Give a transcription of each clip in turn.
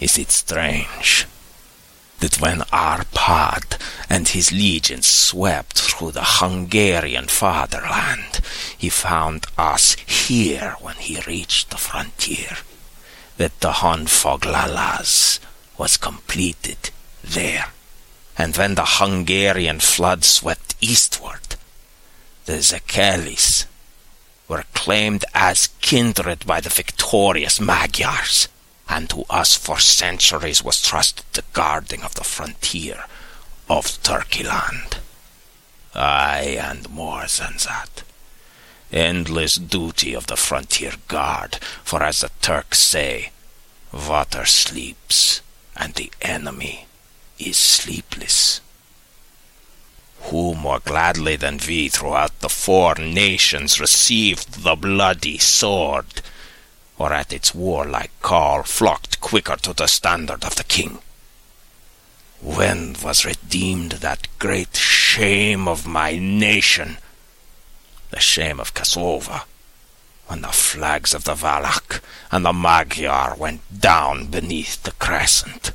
Is it strange that when Arpad and his legions swept through the Hungarian fatherland, he found us here when he reached the frontier? That the Honfoglalas was completed there. And when the Hungarian flood swept eastward, the Szekelys were claimed as kindred by the victorious Magyars, and to us for centuries was trusted the guarding of the frontier of Turkeyland. Aye, and more than that. Endless duty of the frontier guard, for as the Turks say, water sleeps, and the enemy is sleepless. Who more gladly than we throughout the four nations received the bloody sword, or at its warlike call flocked quicker to the standard of the king? When was redeemed that great shame of my nation, the shame of Kosova, when the flags of the Wallach and the Magyar went down beneath the crescent?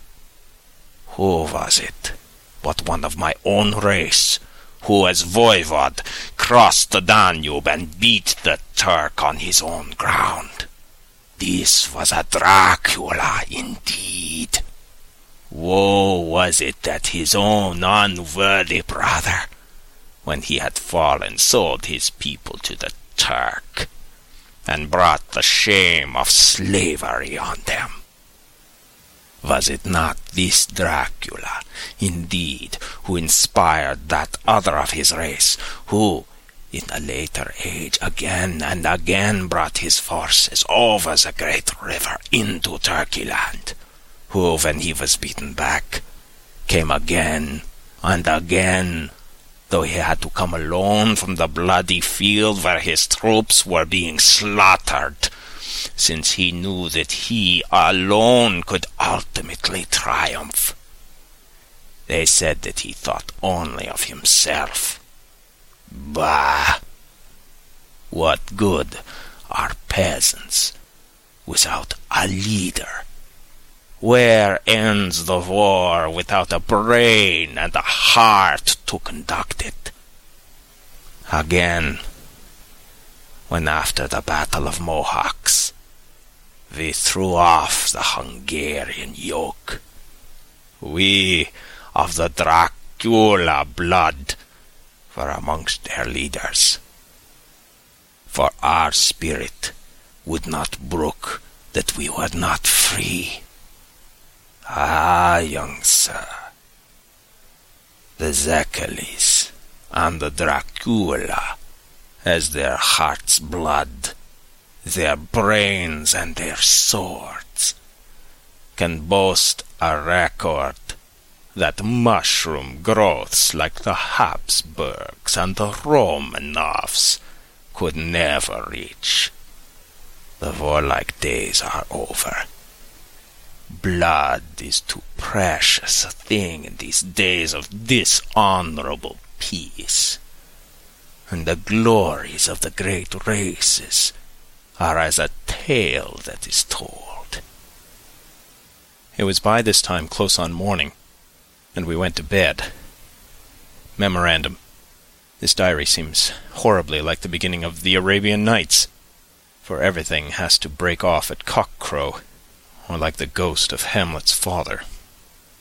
Who was it but one of my own race, who as voivod crossed the Danube and beat the Turk on his own ground? This was a Dracula indeed. Woe was it that his own unworthy brother, when he had fallen, sold his people to the Turk, and brought the shame of slavery on them. Was it not this Dracula, indeed, who inspired that other of his race, who, in a later age, again and again brought his forces over the great river into Turkeyland, who, when he was beaten back, came again and again, though he had to come alone from the bloody field where his troops were being slaughtered, since he knew that he alone could ultimately triumph. They said that he thought only of himself. Bah! What good are peasants without a leader? Where ends the war without a brain and a heart to conduct it? Again, when after the Battle of Mohacs, we threw off the Hungarian yoke, we of the Dracula blood were amongst their leaders. For our spirit would not brook that we were not free. Ah, young sir, the Szekelys and the Dracula as their heart's blood, their brains and their swords, can boast a record that mushroom growths like the Habsburgs and the Romanovs could never reach. The warlike days are over. Blood is too precious a thing in these days of dishonorable peace, and the glories of the great races are as a tale that is told. It was by this time close on morning and we went to bed. Memorandum. This diary seems horribly like the beginning of the Arabian Nights, for everything has to break off at cockcrow, or like the ghost of Hamlet's father.